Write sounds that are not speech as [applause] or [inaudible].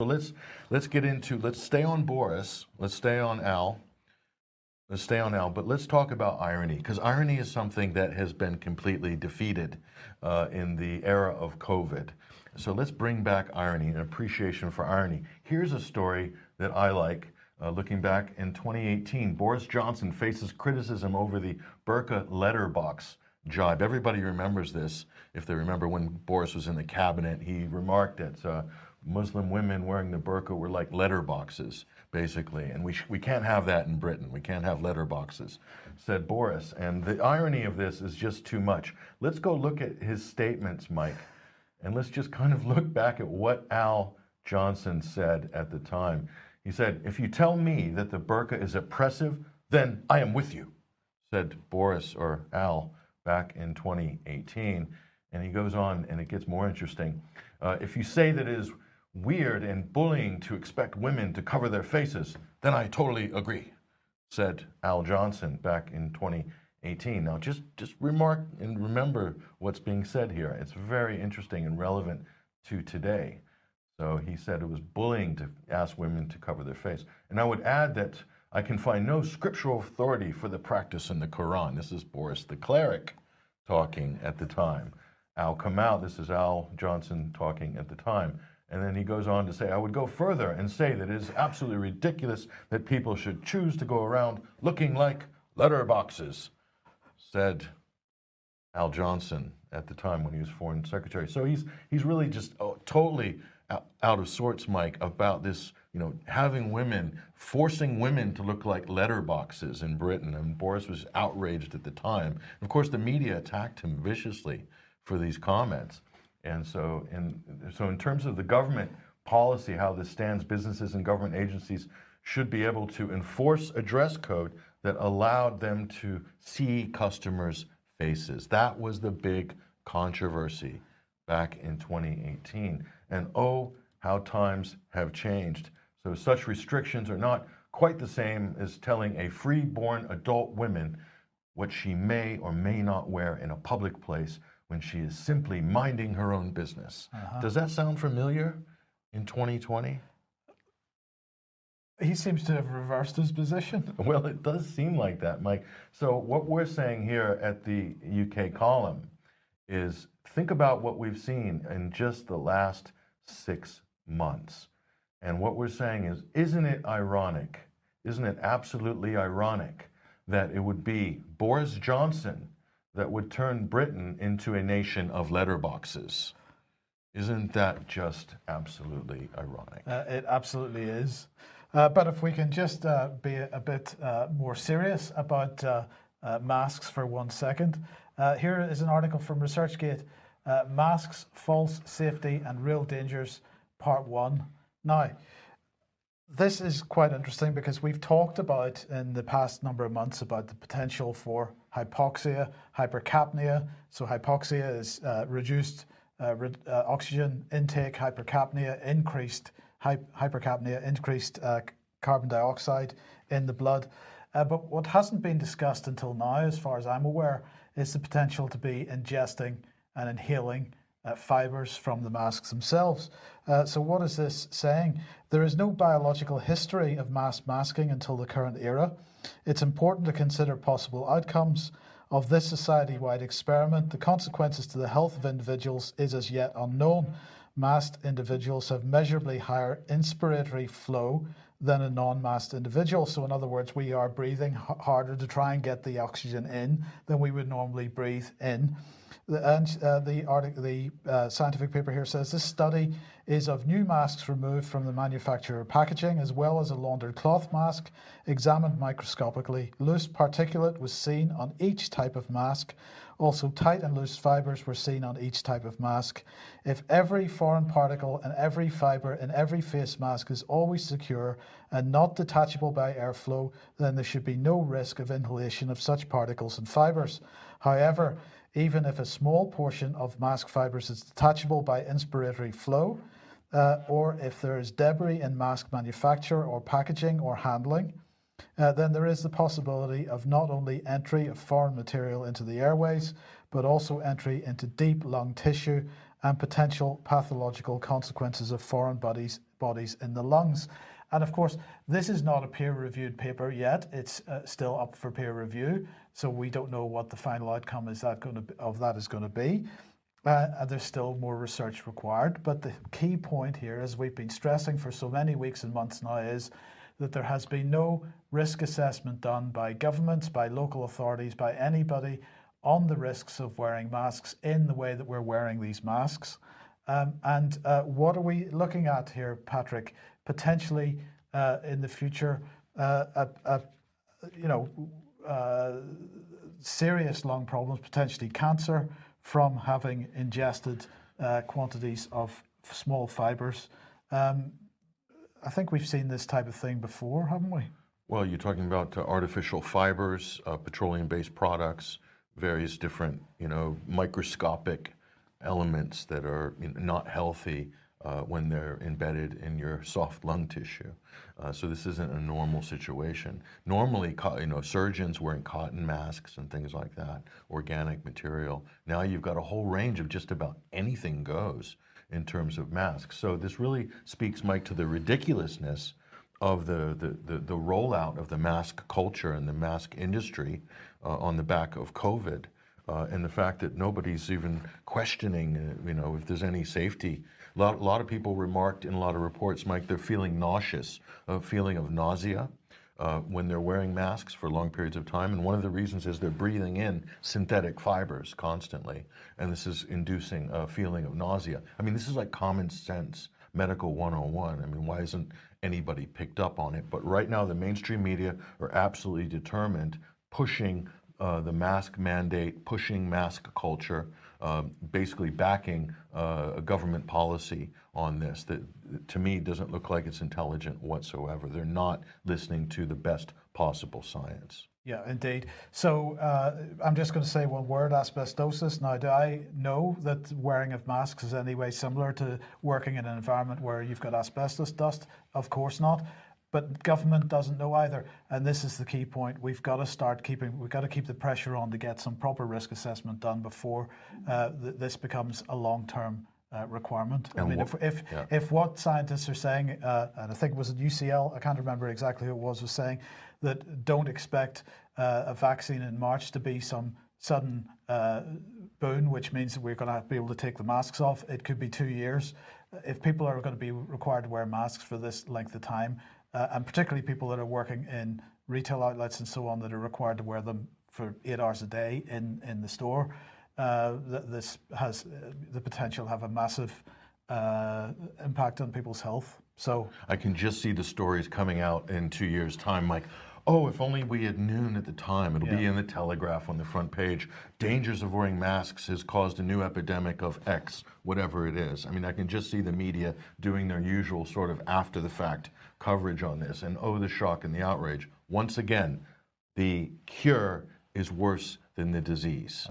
So let's let's get into let's stay on Boris. Let's stay on Al. Let's stay on Al, but let's talk about irony because irony is something that has been completely defeated uh, in the era of COVID. So let's bring back irony and appreciation for irony. Here's a story that I like. Uh, looking back in 2018, Boris Johnson faces criticism over the burqa letterbox jibe. Everybody remembers this. If they remember when Boris was in the cabinet, he remarked that uh, Muslim women wearing the burqa were like letterboxes, basically. And we, we can't have that in Britain. We can't have letterboxes, said Boris. And the irony of this is just too much. Let's go look at his statements, Mike, and let's just kind of look back at what Al Johnson said at the time. He said, If you tell me that the burqa is oppressive, then I am with you, said Boris or Al back in 2018. And he goes on, and it gets more interesting. Uh, if you say that it is weird and bullying to expect women to cover their faces, then I totally agree, said Al Johnson back in 2018. Now, just, just remark and remember what's being said here. It's very interesting and relevant to today. So he said it was bullying to ask women to cover their face. And I would add that I can find no scriptural authority for the practice in the Quran. This is Boris the cleric talking at the time. Al Kamal, this is Al Johnson talking at the time. And then he goes on to say, I would go further and say that it is absolutely ridiculous that people should choose to go around looking like letterboxes, said Al Johnson at the time when he was foreign secretary. So he's, he's really just oh, totally out of sorts, Mike, about this, you know, having women, forcing women to look like letterboxes in Britain. And Boris was outraged at the time. Of course, the media attacked him viciously for these comments. And so, in, so in terms of the government policy, how this stands, businesses and government agencies should be able to enforce a dress code that allowed them to see customers' faces. That was the big controversy back in 2018. And oh, how times have changed. So, such restrictions are not quite the same as telling a free-born adult woman what she may or may not wear in a public place when she is simply minding her own business. Uh-huh. Does that sound familiar in 2020? He seems to have reversed his position. [laughs] Well, it does seem like that, Mike. So, what we're saying here at the UK column is think about what we've seen in just the last six months. And what we're saying is, isn't it ironic? Isn't it absolutely ironic that it would be Boris Johnson that would turn Britain into a nation of letterboxes. Isn't that just absolutely ironic? Uh, it absolutely is. Uh, but if we can just uh, be a, bit uh, more serious about uh, uh, masks for one second, here is an article from ResearchGate Masks, False Safety and Real Dangers, Part 1. Now, this is quite interesting because we've talked about in the past number of months about the potential for hypoxia, hypercapnia. So hypoxia is uh, reduced uh, re- uh, oxygen intake, hypercapnia, increased hy- hypercapnia, increased uh, carbon dioxide in the blood. Uh, but what hasn't been discussed until now, as far as I'm aware, is the potential to be ingesting and inhaling uh, fibers from the masks themselves. Uh, so, what is this saying? There is no biological history of mass masking until the current era. It's important to consider possible outcomes of this society wide experiment. The consequences to the health of individuals is as yet unknown. Masked individuals have measurably higher inspiratory flow than a non masked individual. So, in other words, we are breathing harder to try and get the oxygen in than we would normally breathe in. And uh, the, the uh, scientific paper here says this study is of new masks removed from the manufacturer packaging, as well as a laundered cloth mask examined microscopically. Loose particulate was seen on each type of mask. Also, tight and loose fibers were seen on each type of mask. If every foreign particle and every fiber in every face mask is always secure and not detachable by airflow, then there should be no risk of inhalation of such particles and fibers. However, even if a small portion of mask fibers is detachable by inspiratory flow, uh, or if there is debris in mask manufacture or packaging or handling, uh, then there is the possibility of not only entry of foreign material into the airways, but also entry into deep lung tissue and potential pathological consequences of foreign bodies antibodies in the lungs. And of course, this is not a peer reviewed paper yet. It's uh, still up for peer review. So we don't know what the final outcome is that going to be, of that is going to be. Uh, and there's still more research required. But the key point here, as we've been stressing for so many weeks and months now, is that there has been no risk assessment done by governments, by local authorities, by anybody on the risks of wearing masks in the way that we're wearing these masks. Um, and uh, what are we looking at here, Patrick? Potentially uh, in the future, uh, a, a, you know, uh, serious lung problems, potentially cancer from having ingested uh, quantities of small fibers. Um, I think we've seen this type of thing before, haven't we? Well, you're talking about uh, artificial fibers, uh, petroleum-based products, various different, you know, microscopic elements that are you know, not healthy uh, when they're embedded in your soft lung tissue. Uh, so this isn't a normal situation. Normally, you know, surgeons wearing cotton masks and things like that, organic material. Now you've got a whole range of just about anything goes in terms of masks. So this really speaks, Mike, to the ridiculousness of the, the, the, the rollout of the mask culture and the mask industry uh, on the back of COVID. Uh, and the fact that nobody's even questioning, uh, you know, if there's any safety. A lot, a lot of people remarked in a lot of reports, Mike, they're feeling nauseous, a feeling of nausea uh, when they're wearing masks for long periods of time. And one of the reasons is they're breathing in synthetic fibers constantly. And this is inducing a feeling of nausea. I mean, this is like common sense medical 101. I mean, why isn't anybody picked up on it? But right now, the mainstream media are absolutely determined, pushing uh, the mask mandate, pushing mask culture, um, basically backing uh, a government policy on this that to me doesn't look like it's intelligent whatsoever. They're not listening to the best possible science. Yeah, indeed. So uh, I'm just going to say one word asbestosis. Now, do I know that wearing of masks is any way similar to working in an environment where you've got asbestos dust? Of course not. But government doesn't know either, and this is the key point. We've got to start keeping. We've got to keep the pressure on to get some proper risk assessment done before uh, th- this becomes a long-term uh, requirement. I mean, wha- if if, yeah. if what scientists are saying, uh, and I think it was at UCL, I can't remember exactly who it was, was saying that don't expect uh, a vaccine in March to be some sudden uh, boon, which means that we're going to be able to take the masks off. It could be two years. If people are going to be required to wear masks for this length of time, uh, and particularly people that are working in retail outlets and so on that are required to wear them for eight hours a day in, in the store, uh, th- this has uh, the potential to have a massive uh, impact on people's health. So I can just see the stories coming out in two years' time, like, oh, if only we had known at the time. It'll be in the Telegraph on the front page. Dangers of wearing masks has caused a new epidemic of X, whatever it is. I mean, I can just see the media doing their usual sort of after the fact coverage on this. And oh, the shock and the outrage. Once again, the cure is worse than the disease.